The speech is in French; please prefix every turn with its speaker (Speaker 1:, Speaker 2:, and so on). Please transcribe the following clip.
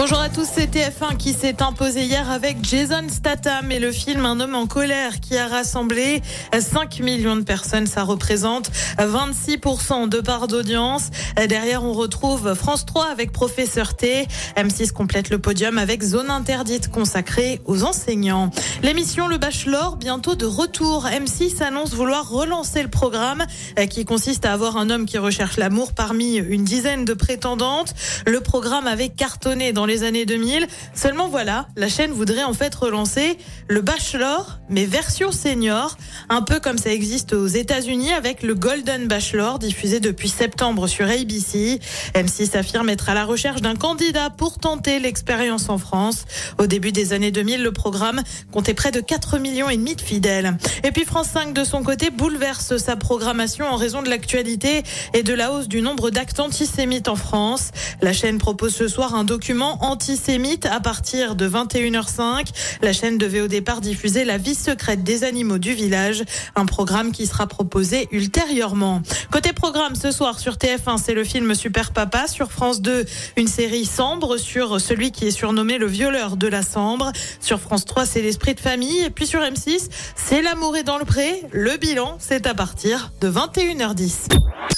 Speaker 1: Bonjour à tous, c'est TF1 qui s'est imposé hier avec Jason Statham et le film Un homme en colère qui a rassemblé 5 millions de personnes. Ça représente 26% de part d'audience. Derrière, on retrouve France 3 avec Professeur T. M6 complète le podium avec Zone interdite consacrée aux enseignants. L'émission Le Bachelor, bientôt de retour. M6 annonce vouloir relancer le programme qui consiste à avoir un homme qui recherche l'amour parmi une dizaine de prétendantes. Le programme avait cartonné dans les années 2000. Seulement voilà, la chaîne voudrait en fait relancer le Bachelor, mais version senior, un peu comme ça existe aux États-Unis avec le Golden Bachelor diffusé depuis septembre sur ABC. M6 affirme être à la recherche d'un candidat pour tenter l'expérience en France. Au début des années 2000, le programme comptait près de 4 millions et demi de fidèles. Et puis France 5 de son côté bouleverse sa programmation en raison de l'actualité et de la hausse du nombre d'actes antisémites en France. La chaîne propose ce soir un document antisémite à partir de 21h05. La chaîne devait au départ diffuser La vie secrète des animaux du village, un programme qui sera proposé ultérieurement. Côté programme, ce soir sur TF1, c'est le film Super Papa. Sur France 2, une série sombre sur celui qui est surnommé le violeur de la Sambre. Sur France 3, c'est l'esprit de famille. Et puis sur M6, c'est l'amour est dans le pré. Le bilan, c'est à partir de 21h10.